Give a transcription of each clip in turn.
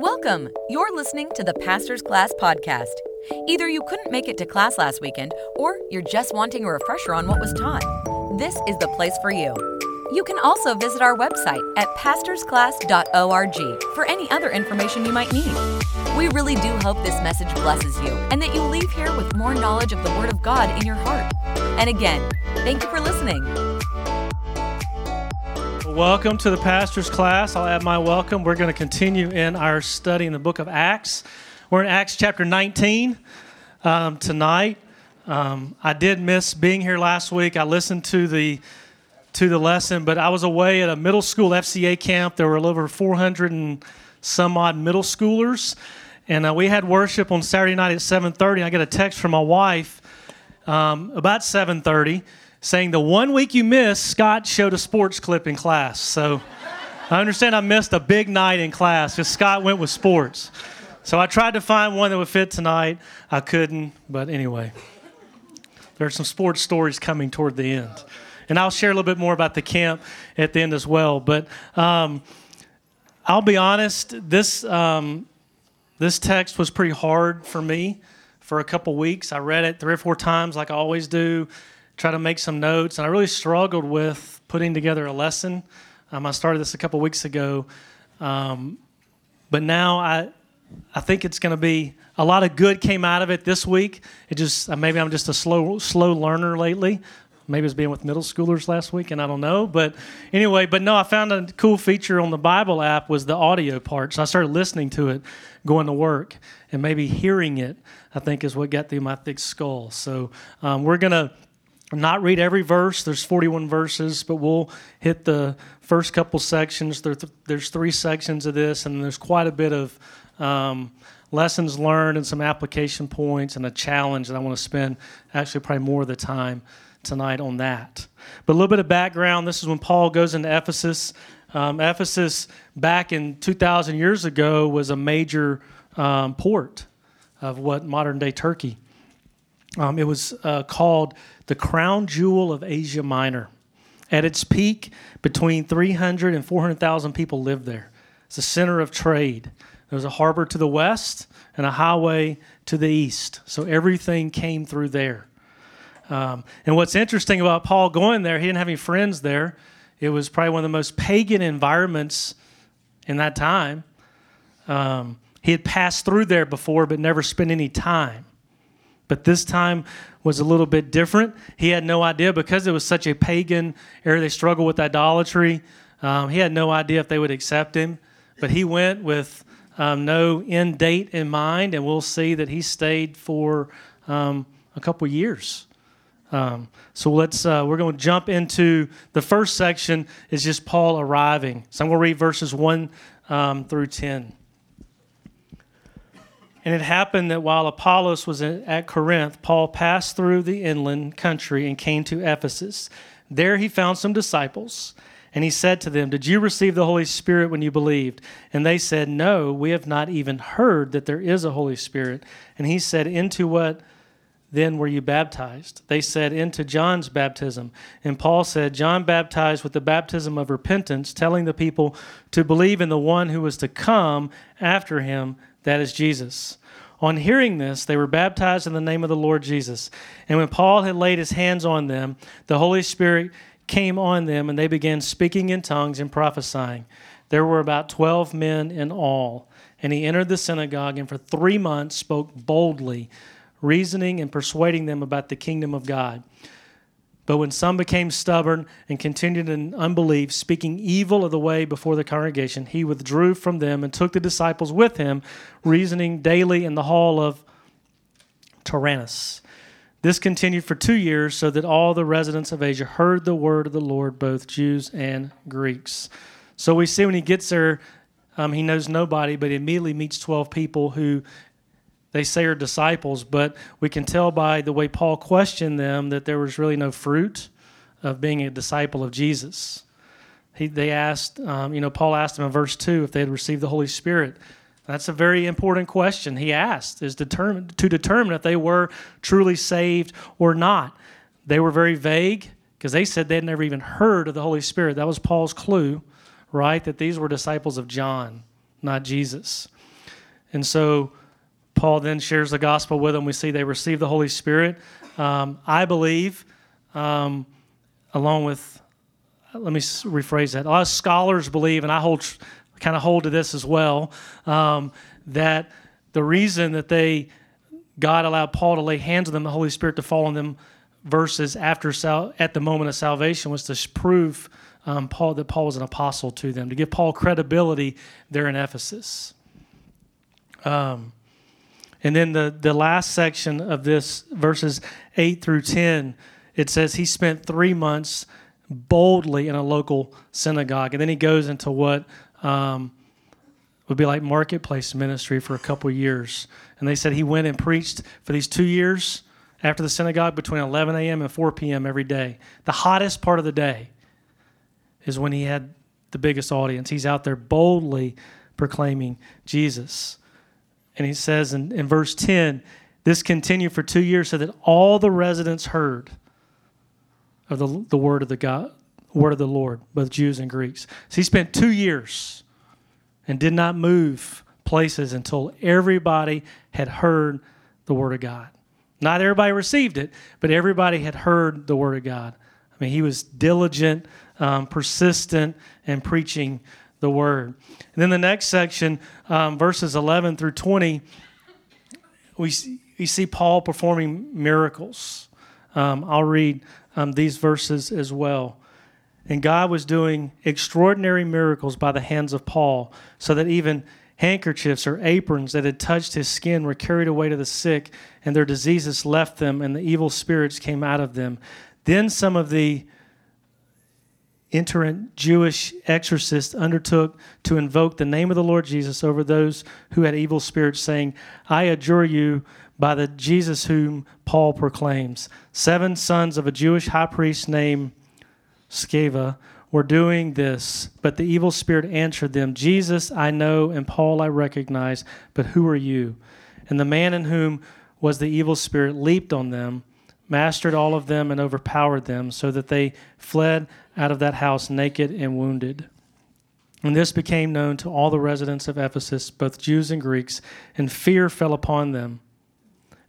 Welcome. You're listening to the Pastor's Class podcast. Either you couldn't make it to class last weekend, or you're just wanting a refresher on what was taught. This is the place for you. You can also visit our website at pastorsclass.org for any other information you might need. We really do hope this message blesses you and that you leave here with more knowledge of the Word of God in your heart. And again, thank you for listening. Welcome to the pastor's class. I'll add my welcome. We're going to continue in our study in the book of Acts. We're in Acts chapter 19 um, tonight. Um, I did miss being here last week. I listened to the to the lesson, but I was away at a middle school FCA camp. There were over 400 and some odd middle schoolers, and uh, we had worship on Saturday night at 7:30. I got a text from my wife um, about 7:30 saying the one week you missed, Scott showed a sports clip in class. So I understand I missed a big night in class because Scott went with sports. So I tried to find one that would fit tonight. I couldn't, but anyway, there are some sports stories coming toward the end. And I'll share a little bit more about the camp at the end as well. But um, I'll be honest, this, um, this text was pretty hard for me for a couple weeks. I read it three or four times, like I always do try to make some notes, and I really struggled with putting together a lesson. Um, I started this a couple weeks ago, um, but now I I think it's going to be a lot of good came out of it this week. It just uh, maybe I'm just a slow slow learner lately. Maybe it's being with middle schoolers last week, and I don't know. But anyway, but no, I found a cool feature on the Bible app was the audio part. So I started listening to it going to work, and maybe hearing it. I think is what got through my thick skull. So um, we're gonna not read every verse. There's 41 verses, but we'll hit the first couple sections. There, there's three sections of this, and there's quite a bit of um, lessons learned and some application points and a challenge. And I want to spend actually probably more of the time tonight on that. But a little bit of background. This is when Paul goes into Ephesus. Um, Ephesus, back in 2,000 years ago, was a major um, port of what modern day Turkey. Um, it was uh, called the crown jewel of Asia Minor. At its peak, between 300 and 400,000 people lived there. It's a center of trade. There was a harbor to the west and a highway to the east. So everything came through there. Um, and what's interesting about Paul going there, he didn't have any friends there. It was probably one of the most pagan environments in that time. Um, he had passed through there before, but never spent any time. But this time was a little bit different. He had no idea because it was such a pagan area. They struggled with idolatry. Um, he had no idea if they would accept him. But he went with um, no end date in mind, and we'll see that he stayed for um, a couple years. Um, so let's uh, we're going to jump into the first section is just Paul arriving. So I'm going to read verses one um, through ten. And it happened that while Apollos was at Corinth, Paul passed through the inland country and came to Ephesus. There he found some disciples, and he said to them, Did you receive the Holy Spirit when you believed? And they said, No, we have not even heard that there is a Holy Spirit. And he said, Into what then were you baptized? They said, Into John's baptism. And Paul said, John baptized with the baptism of repentance, telling the people to believe in the one who was to come after him that is Jesus. On hearing this, they were baptized in the name of the Lord Jesus. And when Paul had laid his hands on them, the Holy Spirit came on them, and they began speaking in tongues and prophesying. There were about 12 men in all. And he entered the synagogue and for three months spoke boldly, reasoning and persuading them about the kingdom of God. But when some became stubborn and continued in unbelief, speaking evil of the way before the congregation, he withdrew from them and took the disciples with him, reasoning daily in the hall of Tyrannus. This continued for two years, so that all the residents of Asia heard the word of the Lord, both Jews and Greeks. So we see when he gets there, um, he knows nobody, but he immediately meets 12 people who they say are disciples, but we can tell by the way Paul questioned them that there was really no fruit of being a disciple of Jesus. He, they asked, um, you know, Paul asked them in verse 2 if they had received the Holy Spirit. That's a very important question he asked, is determined, to determine if they were truly saved or not. They were very vague because they said they had never even heard of the Holy Spirit. That was Paul's clue, right? That these were disciples of John, not Jesus. And so Paul then shares the gospel with them. We see they receive the Holy Spirit. Um, I believe, um, along with, let me rephrase that. A lot of scholars believe, and I hold kind of hold to this as well, um, that the reason that they God allowed Paul to lay hands on them, the Holy Spirit to fall on them, versus after sal- at the moment of salvation was to prove um, Paul that Paul was an apostle to them, to give Paul credibility there in Ephesus. Um, and then the, the last section of this, verses 8 through 10, it says he spent three months boldly in a local synagogue. And then he goes into what um, would be like marketplace ministry for a couple years. And they said he went and preached for these two years after the synagogue between 11 a.m. and 4 p.m. every day. The hottest part of the day is when he had the biggest audience. He's out there boldly proclaiming Jesus. And he says in, in verse 10 this continued for two years so that all the residents heard of the, the word of the God, word of the Lord, both Jews and Greeks. So he spent two years and did not move places until everybody had heard the word of God. Not everybody received it, but everybody had heard the word of God. I mean, he was diligent, um, persistent, in preaching the word. And then the next section, um, verses 11 through 20, we, we see Paul performing miracles. Um, I'll read um, these verses as well. And God was doing extraordinary miracles by the hands of Paul, so that even handkerchiefs or aprons that had touched his skin were carried away to the sick, and their diseases left them, and the evil spirits came out of them. Then some of the itinerant Jewish exorcists undertook to invoke the name of the Lord Jesus over those who had evil spirits, saying, I adjure you by the Jesus whom Paul proclaims. Seven sons of a Jewish high priest named Sceva were doing this, but the evil spirit answered them, Jesus I know, and Paul I recognize, but who are you? And the man in whom was the evil spirit leaped on them, mastered all of them, and overpowered them, so that they fled out of that house naked and wounded. And this became known to all the residents of Ephesus, both Jews and Greeks, and fear fell upon them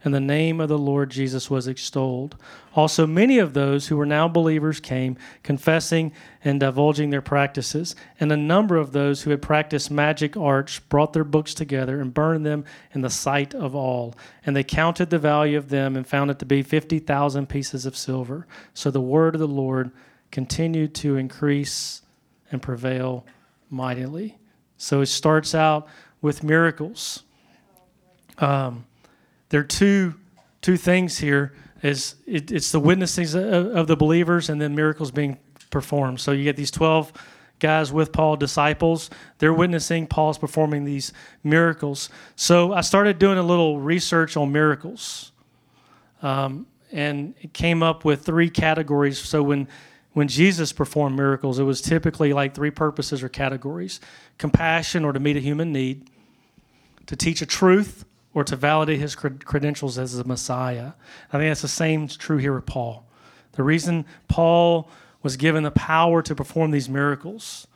and the name of the Lord Jesus was extolled. Also, many of those who were now believers came, confessing and divulging their practices. And a number of those who had practiced magic arts brought their books together and burned them in the sight of all. And they counted the value of them and found it to be 50,000 pieces of silver. So the word of the Lord continued to increase and prevail mightily. So it starts out with miracles. Um, there are two two things here. Is it, it's the witnesses of, of the believers and then miracles being performed. So you get these twelve guys with Paul, disciples. They're witnessing Paul's performing these miracles. So I started doing a little research on miracles, um, and it came up with three categories. So when when Jesus performed miracles, it was typically like three purposes or categories: compassion, or to meet a human need, to teach a truth, or to validate his credentials as a Messiah. I think that's the same true here with Paul. The reason Paul was given the power to perform these miracles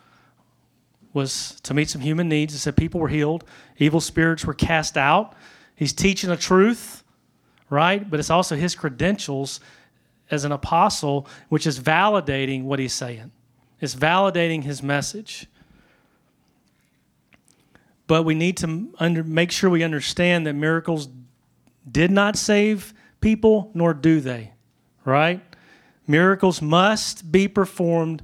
was to meet some human needs. It said people were healed, evil spirits were cast out. He's teaching the truth, right? But it's also his credentials as an apostle, which is validating what he's saying. It's validating his message but we need to under, make sure we understand that miracles did not save people, nor do they, right? Miracles must be performed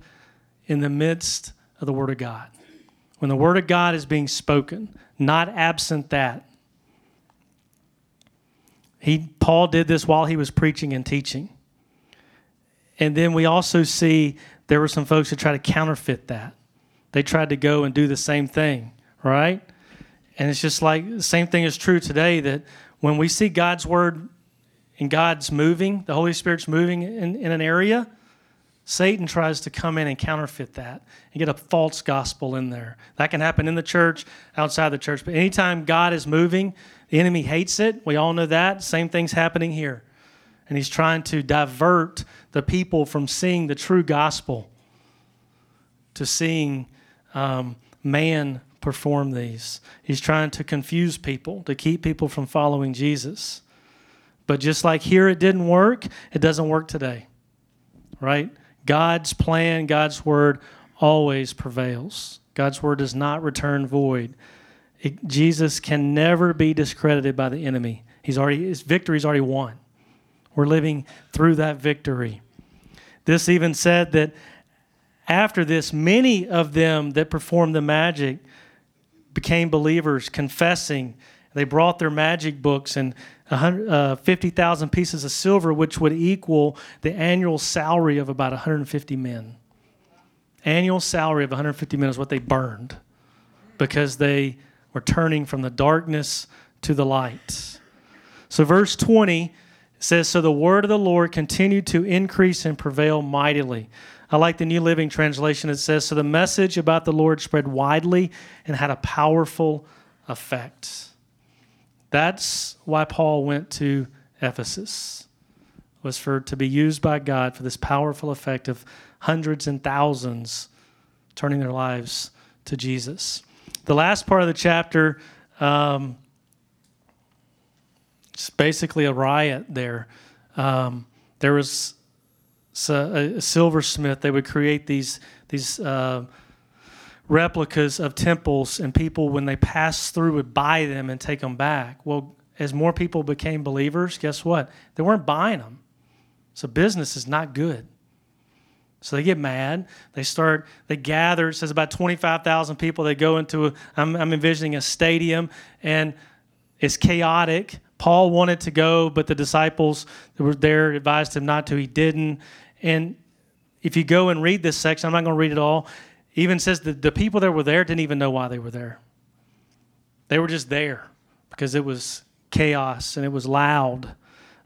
in the midst of the Word of God. When the Word of God is being spoken, not absent that. He, Paul did this while he was preaching and teaching. And then we also see there were some folks who tried to counterfeit that. They tried to go and do the same thing, right? And it's just like the same thing is true today that when we see God's word and God's moving, the Holy Spirit's moving in, in an area, Satan tries to come in and counterfeit that and get a false gospel in there. That can happen in the church, outside the church. But anytime God is moving, the enemy hates it. We all know that. Same thing's happening here. And he's trying to divert the people from seeing the true gospel to seeing um, man perform these. He's trying to confuse people, to keep people from following Jesus. But just like here it didn't work, it doesn't work today. Right? God's plan, God's word always prevails. God's word does not return void. It, Jesus can never be discredited by the enemy. He's already his victory's already won. We're living through that victory. This even said that after this, many of them that performed the magic became believers, confessing. They brought their magic books and uh, 50,000 pieces of silver, which would equal the annual salary of about 150 men. Annual salary of 150 men is what they burned because they were turning from the darkness to the light. So, verse 20 says, So the word of the Lord continued to increase and prevail mightily. I like the New Living Translation. It says, So the message about the Lord spread widely and had a powerful effect. That's why Paul went to Ephesus, was for to be used by God for this powerful effect of hundreds and thousands turning their lives to Jesus. The last part of the chapter, um, it's basically a riot there. Um, there was a, a, silversmith. They would create these these uh, replicas of temples, and people, when they passed through, would buy them and take them back. Well, as more people became believers, guess what? They weren't buying them. So business is not good. So they get mad. They start, they gather. It says about 25,000 people. They go into, a, I'm, I'm envisioning a stadium, and it's chaotic. Paul wanted to go, but the disciples that were there advised him not to. He didn't. And if you go and read this section, I'm not going to read it all. Even says that the people that were there didn't even know why they were there. They were just there because it was chaos and it was loud.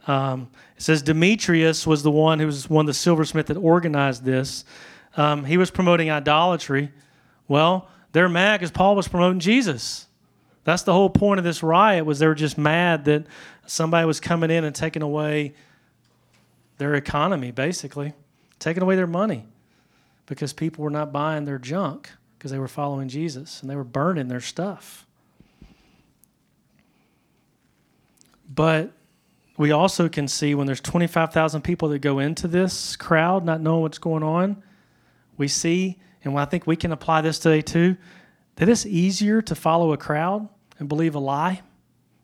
Um, it says Demetrius was the one who was one of the silversmith that organized this. Um, he was promoting idolatry. Well, they're mad because Paul was promoting Jesus. That's the whole point of this riot was they were just mad that somebody was coming in and taking away their economy, basically, taking away their money because people were not buying their junk because they were following Jesus and they were burning their stuff. But we also can see when there's 25,000 people that go into this crowd not knowing what's going on, we see, and I think we can apply this today too, that it's easier to follow a crowd and believe a lie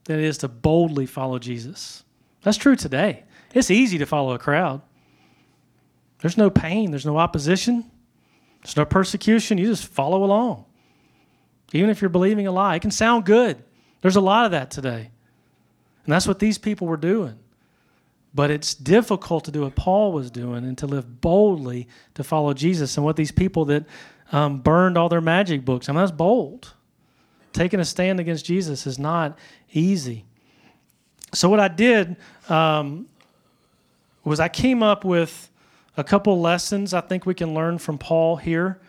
than it is to boldly follow Jesus. That's true today. It's easy to follow a crowd. There's no pain, there's no opposition, there's no persecution. You just follow along. Even if you're believing a lie, it can sound good. There's a lot of that today. And that's what these people were doing. But it's difficult to do what Paul was doing and to live boldly to follow Jesus. And what these people that um, burned all their magic books, I mean, that's bold. Taking a stand against Jesus is not easy. So, what I did um, was I came up with a couple lessons I think we can learn from Paul here,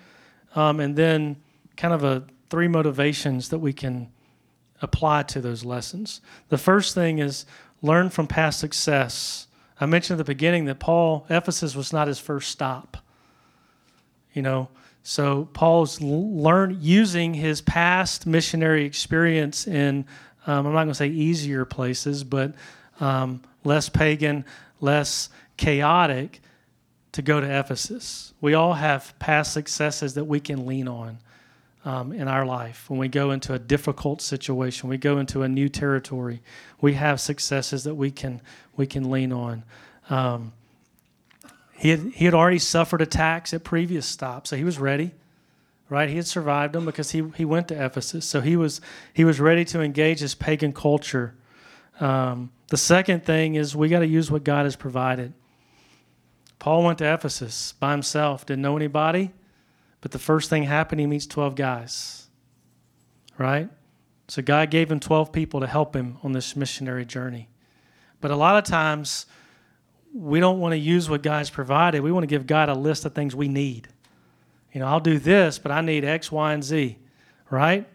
um, and then kind of a three motivations that we can apply to those lessons. The first thing is learn from past success. I mentioned at the beginning that Paul, Ephesus was not his first stop. You know, so Paul's learned using his past missionary experience in, um, I'm not going to say easier places, but um, less pagan, less chaotic to go to Ephesus. We all have past successes that we can lean on um, in our life. When we go into a difficult situation, we go into a new territory, we have successes that we can we can lean on. Um, he had, he had already suffered attacks at previous stops, so he was ready. Right, he had survived them because he, he went to Ephesus, so he was he was ready to engage this pagan culture. Um, the second thing is we got to use what God has provided. Paul went to Ephesus by himself, didn't know anybody, but the first thing happened, he meets 12 guys, right? So God gave him 12 people to help him on this missionary journey. But a lot of times, we don't want to use what God's provided. We want to give God a list of things we need. You know, I'll do this, but I need X, Y, and Z, right?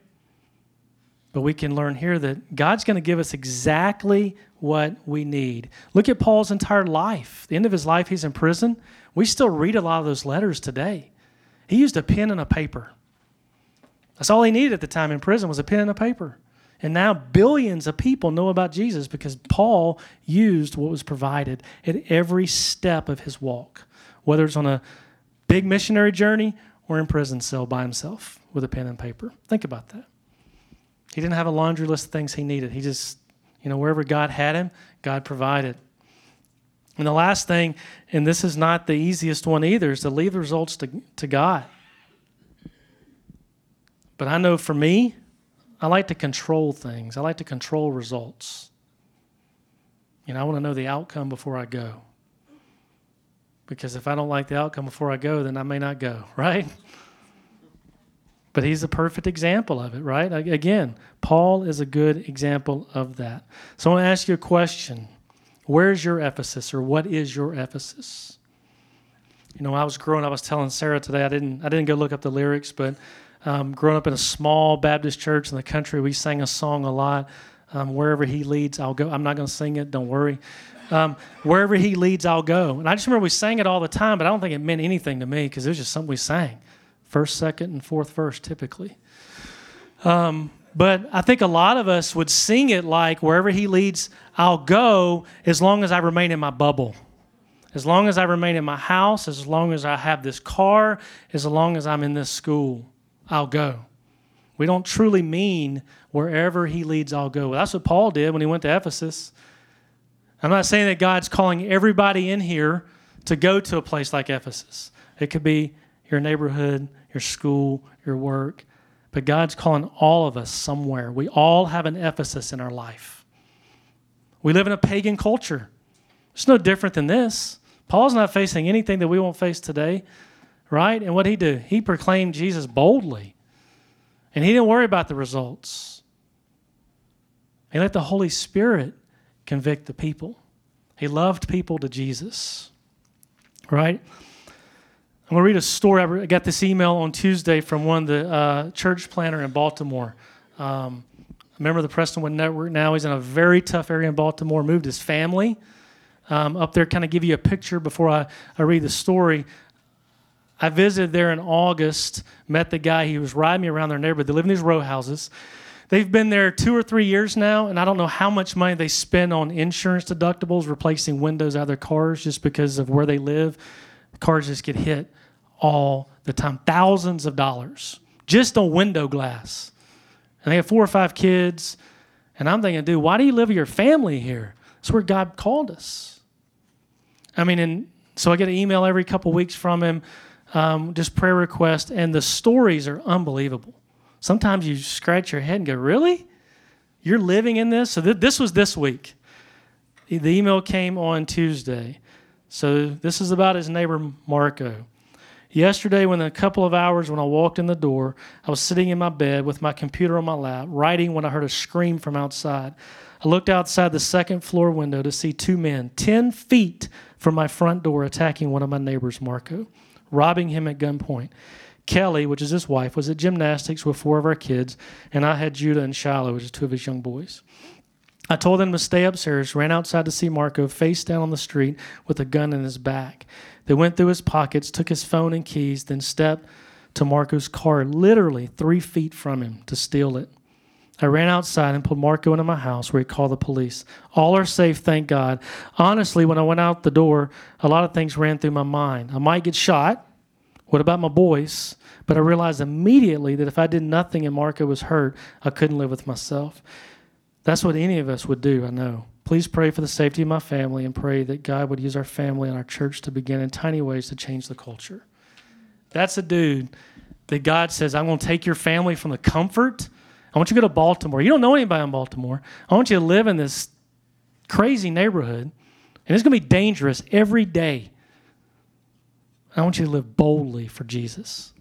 But we can learn here that God's going to give us exactly what we need. Look at Paul's entire life. The end of his life, he's in prison. We still read a lot of those letters today. He used a pen and a paper. That's all he needed at the time in prison was a pen and a paper. And now billions of people know about Jesus because Paul used what was provided at every step of his walk, whether it's on a big missionary journey or in prison cell by himself with a pen and paper. Think about that. He didn't have a laundry list of things he needed. He just, you know, wherever God had him, God provided. And the last thing, and this is not the easiest one either, is to leave the results to, to God. But I know for me, I like to control things. I like to control results. You know, I want to know the outcome before I go. Because if I don't like the outcome before I go, then I may not go, right? But he's a perfect example of it, right? Again, Paul is a good example of that. So I want to ask you a question. Where's your Ephesus or what is your Ephesus? You know, I was growing up, I was telling Sarah today, I didn't I didn't go look up the lyrics, but um, growing up in a small Baptist church in the country, we sang a song a lot. Um, wherever he leads, I'll go. I'm not going to sing it, don't worry. Um, wherever he leads, I'll go. And I just remember we sang it all the time, but I don't think it meant anything to me because it was just something we sang. First, second, and fourth verse typically. Um, but I think a lot of us would sing it like, wherever he leads, I'll go as long as I remain in my bubble. As long as I remain in my house, as long as I have this car, as long as I'm in this school. I'll go. We don't truly mean wherever he leads, I'll go. That's what Paul did when he went to Ephesus. I'm not saying that God's calling everybody in here to go to a place like Ephesus. It could be your neighborhood, your school, your work. But God's calling all of us somewhere. We all have an Ephesus in our life. We live in a pagan culture. It's no different than this. Paul's not facing anything that we won't face today right? And what he do? He proclaimed Jesus boldly. And he didn't worry about the results. He let the Holy Spirit convict the people. He loved people to Jesus. Right? I'm going to read a story. I got this email on Tuesday from one of the uh, church planner in Baltimore. Um, a member of the Prestonwood Network now. He's in a very tough area in Baltimore, moved his family um, up there, kind of give you a picture before I, I read the story. I visited there in August, met the guy. He was riding me around their neighborhood. They live in these row houses. They've been there two or three years now, and I don't know how much money they spend on insurance deductibles, replacing windows out of their cars just because of where they live. cars just get hit all the time, thousands of dollars just on window glass. And they have four or five kids. And I'm thinking, dude, why do you live with your family here? That's where God called us. I mean, and so I get an email every couple weeks from him um, just prayer requests, and the stories are unbelievable. Sometimes you scratch your head and go, Really? You're living in this? So th- this was this week. The email came on Tuesday. So this is about his neighbor, Marco. Yesterday, when a couple of hours when I walked in the door, I was sitting in my bed with my computer on my lap, writing when I heard a scream from outside. I looked outside the second floor window to see two men, 10 feet from my front door, attacking one of my neighbors, Marco robbing him at gunpoint. Kelly, which is his wife, was at gymnastics with four of our kids, and I had Judah and Shiloh, which is two of his young boys. I told them to stay upstairs, ran outside to see Marco face down on the street with a gun in his back. They went through his pockets, took his phone and keys, then stepped to Marco's car, literally three feet from him, to steal it. I ran outside and pulled Marco into my house where he called the police. All are safe, thank God. Honestly, when I went out the door, a lot of things ran through my mind. I might get shot. What about my boys? But I realized immediately that if I did nothing and Marco was hurt, I couldn't live with myself. That's what any of us would do, I know. Please pray for the safety of my family and pray that God would use our family and our church to begin in tiny ways to change the culture. That's a dude that God says, I'm going to take your family from the comfort I want you to go to Baltimore. You don't know anybody in Baltimore. I want you to live in this crazy neighborhood, and it's going to be dangerous every day. I want you to live boldly for Jesus.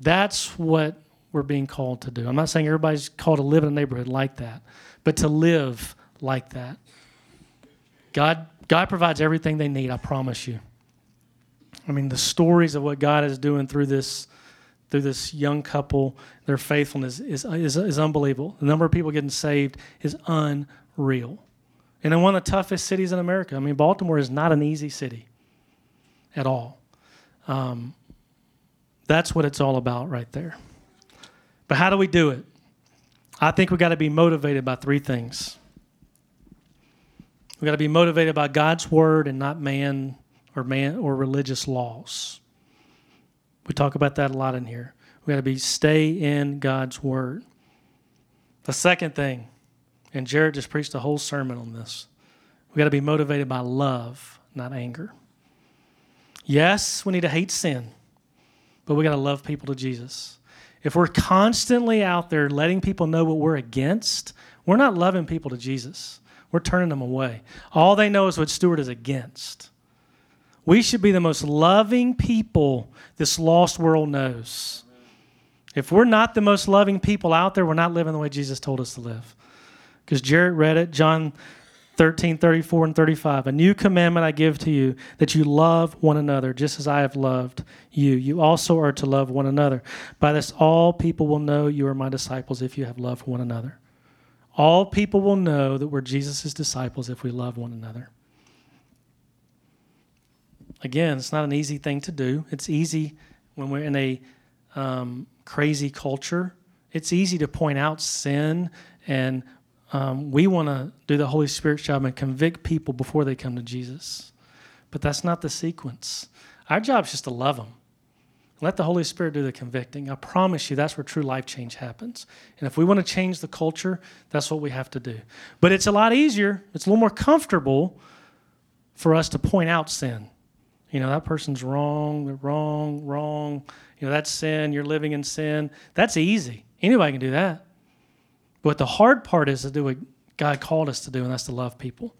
That's what we're being called to do. I'm not saying everybody's called to live in a neighborhood like that, but to live like that. God, God provides everything they need, I promise you. I mean, the stories of what God is doing through this through this young couple, their faithfulness is, is, is unbelievable. The number of people getting saved is unreal. And in one of the toughest cities in America, I mean, Baltimore is not an easy city at all. Um, that's what it's all about right there. But how do we do it? I think we got to be motivated by three things. We got to be motivated by God's word and not man or man or religious laws. We talk about that a lot in here. We got to be stay in God's word. The second thing, and Jared just preached a whole sermon on this. We got to be motivated by love, not anger. Yes, we need to hate sin, but we got to love people to Jesus. If we're constantly out there letting people know what we're against, we're not loving people to Jesus. We're turning them away. All they know is what Stewart is against. We should be the most loving people this lost world knows. If we're not the most loving people out there, we're not living the way Jesus told us to live. Because Jared read it, John 13, 34, and 35. A new commandment I give to you, that you love one another, just as I have loved you. You also are to love one another. By this, all people will know you are my disciples if you have loved one another. All people will know that we're Jesus' disciples if we love one another. Again, it's not an easy thing to do. It's easy when we're in a um, crazy culture. It's easy to point out sin, and um, we want to do the Holy Spirit's job and convict people before they come to Jesus. But that's not the sequence. Our job is just to love them. Let the Holy Spirit do the convicting. I promise you that's where true life change happens. And if we want to change the culture, that's what we have to do. But it's a lot easier, it's a little more comfortable for us to point out sin. You know, that person's wrong, they're wrong, wrong. You know, that's sin, you're living in sin. That's easy. Anybody can do that. But the hard part is to do what God called us to do, and that's to love people.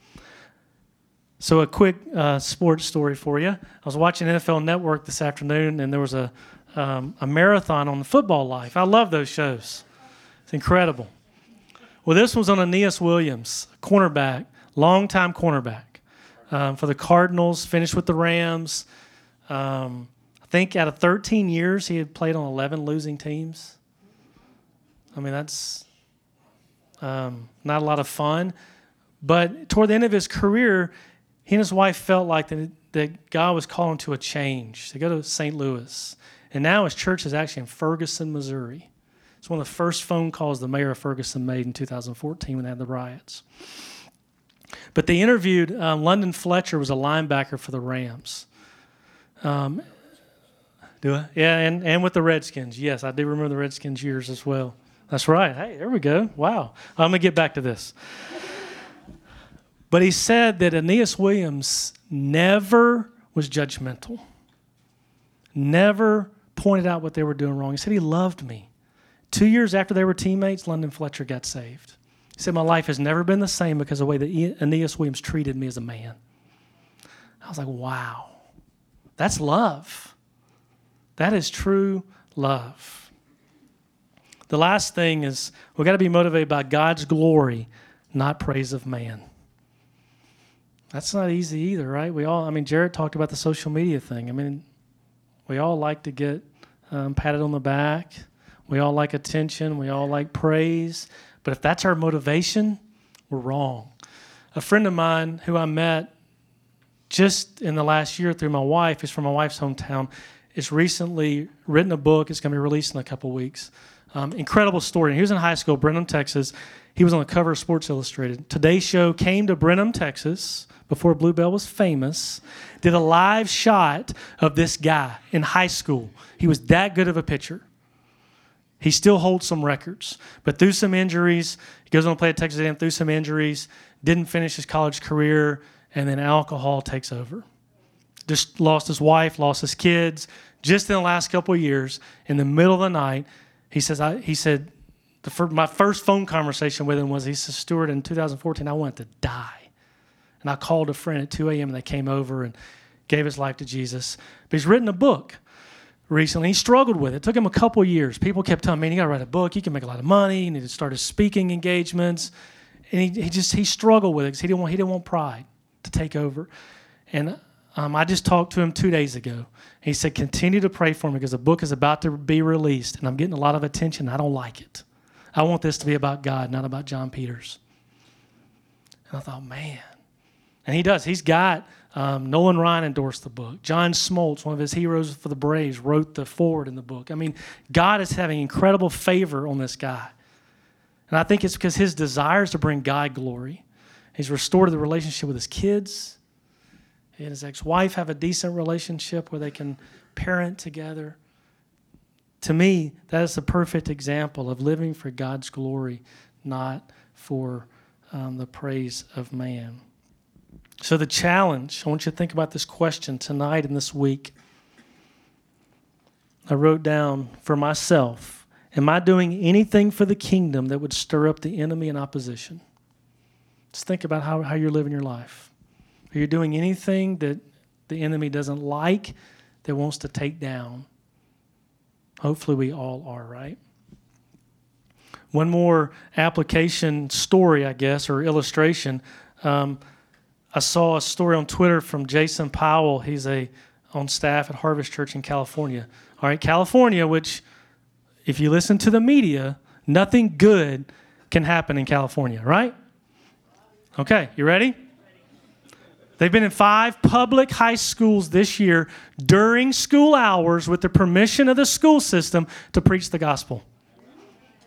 So, a quick uh, sports story for you. I was watching NFL Network this afternoon, and there was a, um, a marathon on the football life. I love those shows, it's incredible. Well, this was on Aeneas Williams, cornerback, longtime cornerback um, for the Cardinals, finished with the Rams. Um, I think out of 13 years, he had played on 11 losing teams. I mean, that's um, not a lot of fun. But toward the end of his career, he and his wife felt like that, that God was calling to a change. They go to St. Louis. And now his church is actually in Ferguson, Missouri. It's one of the first phone calls the mayor of Ferguson made in 2014 when they had the riots. But they interviewed uh, London Fletcher was a linebacker for the Rams. Um, do I? Yeah, and, and with the Redskins. Yes, I do remember the Redskins years as well. That's right. Hey, there we go. Wow. I'm going to get back to this. But he said that Aeneas Williams never was judgmental, never pointed out what they were doing wrong. He said he loved me. Two years after they were teammates, London Fletcher got saved. He said, My life has never been the same because of the way that Aeneas Williams treated me as a man. I was like, Wow, that's love. That is true love. The last thing is we got to be motivated by God's glory, not praise of man. That's not easy either, right? We all, I mean, Jared talked about the social media thing. I mean, we all like to get um, patted on the back. We all like attention. We all like praise. But if that's our motivation, we're wrong. A friend of mine who I met just in the last year through my wife, is from my wife's hometown, is recently written a book. It's going to be released in a couple weeks. Um, incredible story. He was in high school, Brenham, Texas. He was on the cover of Sports Illustrated. Today's show came to Brenham, Texas before Bluebell was famous, did a live shot of this guy in high school. He was that good of a pitcher. He still holds some records, but through some injuries, he goes on to play at Texas A&M through some injuries, didn't finish his college career, and then alcohol takes over. Just lost his wife, lost his kids. Just in the last couple of years, in the middle of the night, he says, I, he said, the, my first phone conversation with him was, he says, Stewart, in 2014, I wanted to die. And I called a friend at 2 a.m. and they came over and gave his life to Jesus. But he's written a book recently. He struggled with it. It took him a couple years. People kept telling me, you got to write a book. You can make a lot of money. You need to start his speaking engagements. And he, he just, he struggled with it because he didn't want, he didn't want pride to take over. And um, I just talked to him two days ago. He said, continue to pray for me because the book is about to be released and I'm getting a lot of attention. I don't like it. I want this to be about God, not about Jon Peters. And I thought, man, And he does. He's got um, Nolan Ryan endorsed the book. John Smoltz, one of his heroes for the Braves, wrote the forward in the book. I mean, God is having incredible favor on this guy. And I think it's because his desires to bring God glory. He's restored the relationship with his kids. He and his ex wife have a decent relationship where they can parent together. To me, that is the perfect example of living for God's glory, not for um, the praise of man. So, the challenge, I want you to think about this question tonight and this week. I wrote down for myself Am I doing anything for the kingdom that would stir up the enemy and opposition? Just think about how, how you're living your life. Are you doing anything that the enemy doesn't like, that wants to take down? Hopefully, we all are, right? One more application story, I guess, or illustration. Um, I saw a story on Twitter from Jason Powell. He's a on staff at Harvest Church in California. All right, California, which if you listen to the media, nothing good can happen in California, right? Okay, you ready? They've been in five public high schools this year during school hours with the permission of the school system to preach the gospel.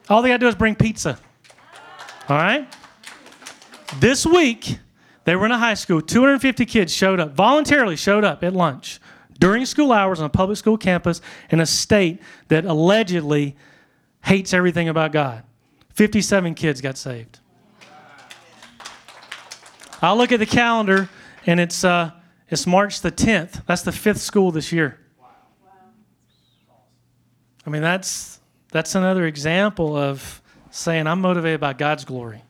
All they got to do is bring pizza. All right? This week, they were in a high school. 250 kids showed up, voluntarily showed up at lunch during school hours on a public school campus in a state that allegedly hates everything about God. 57 kids got saved. I'll look at the calendar and it's, uh, it's March the 10th. That's the fifth school this year. I mean, that's, that's another example of saying, I'm motivated by God's glory,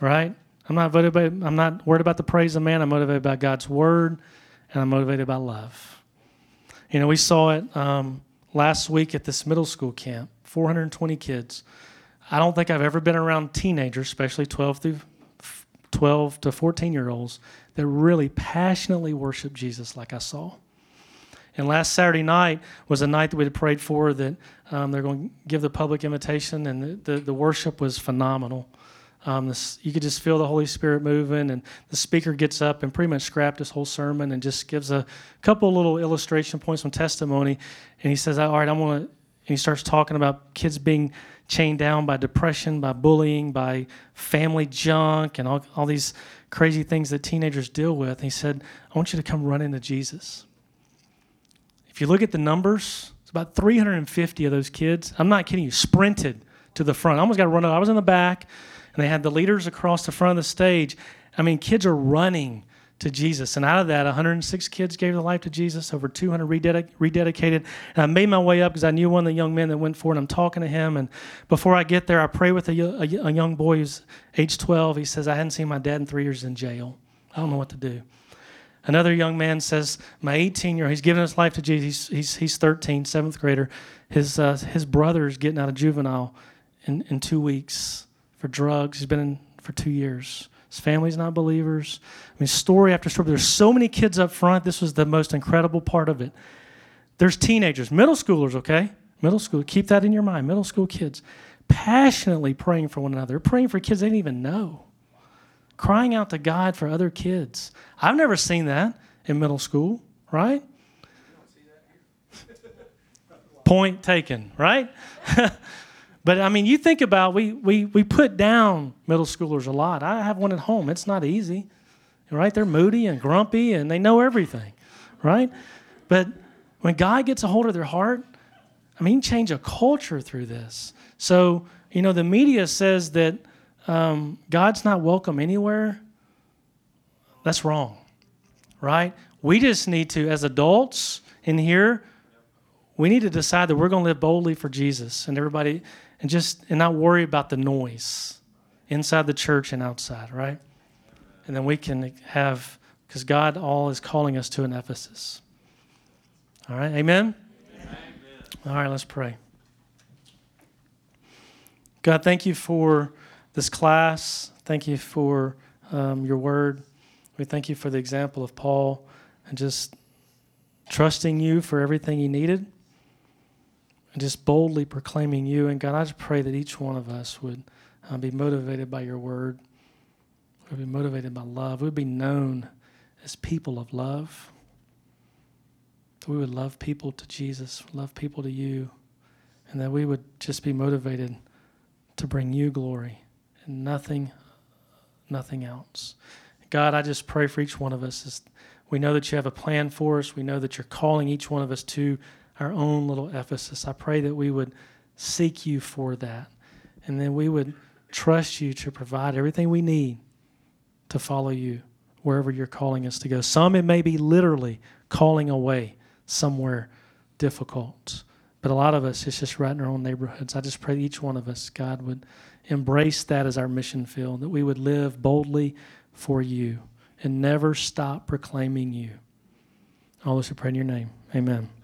right? I'm not motivated, I'm not worried about the praise of man. I'm motivated by God's word, and I'm motivated by love. You know, we saw it um, last week at this middle school camp 420 kids. I don't think I've ever been around teenagers, especially 12 through 12 to 14 year olds, that really passionately worship Jesus like I saw. And last Saturday night was a night that we had prayed for that um, they're going to give the public invitation, and the, the, the worship was phenomenal. Um, this, you could just feel the Holy Spirit moving, and the speaker gets up and pretty much scrapped his whole sermon and just gives a couple little illustration points from testimony. And he says, "All right, I'm to." And he starts talking about kids being chained down by depression, by bullying, by family junk, and all, all these crazy things that teenagers deal with. And he said, "I want you to come run into Jesus." If you look at the numbers, it's about 350 of those kids. I'm not kidding you. Sprinted to the front. I almost got to run. Out. I was in the back and they had the leaders across the front of the stage. I mean, kids are running to Jesus. And out of that, 106 kids gave their life to Jesus, over 200 rededic- rededicated. And I made my way up because I knew one of the young men that went for it. I'm talking to him. And before I get there, I pray with a, a, a young boy who's age 12. He says, I hadn't seen my dad in three years in jail. I don't know what to do. Another young man says, My 18 year old, he's given his life to Jesus. He's, he's, he's 13, seventh grader. His, uh, his brother's getting out of juvenile in, in two weeks for drugs. He's been in for two years. His family's not believers. I mean, story after story. There's so many kids up front. This was the most incredible part of it. There's teenagers, middle schoolers, okay? Middle school, keep that in your mind. Middle school kids passionately praying for one another, praying for kids they didn't even know, crying out to God for other kids. I've never seen that in middle school, right? Point taken, right? But I mean, you think about we we we put down middle schoolers a lot. I have one at home. It's not easy, right? They're moody and grumpy and they know everything, right? But when God gets a hold of their heart, I mean, change a culture through this. So you know, the media says that um, God's not welcome anywhere. That's wrong, right? We just need to, as adults in here, we need to decide that we're going to live boldly for Jesus, and everybody and just and not worry about the noise inside the church and outside, right? And then we can have because God all is calling us to an Ephesus. All right, amen? amen. All right, let's pray. God, thank you for this class. Thank you for um, your word. We thank you for the example of Paul and just trusting you for everything he needed and just boldly proclaiming you. And God, I just pray that each one of us would uh, be motivated by your word. We'd be motivated by love. We'd be known as people of love. That we would love people to Jesus, love people to you, and that we would just be motivated to bring you glory and nothing, nothing else. God, I just pray for each one of us. We know that you have a plan for us. We know that you're calling each one of us to our own little Ephesus. I pray that we would seek you for that, and then we would trust you to provide everything we need to follow you wherever you're calling us to go. Some it may be literally calling away somewhere difficult. But a lot of us, it's just right in our own neighborhoods. I just pray each one of us, God, would embrace that as our mission field, that we would live boldly for you and never stop proclaiming you. All this we pray in your name. Amen.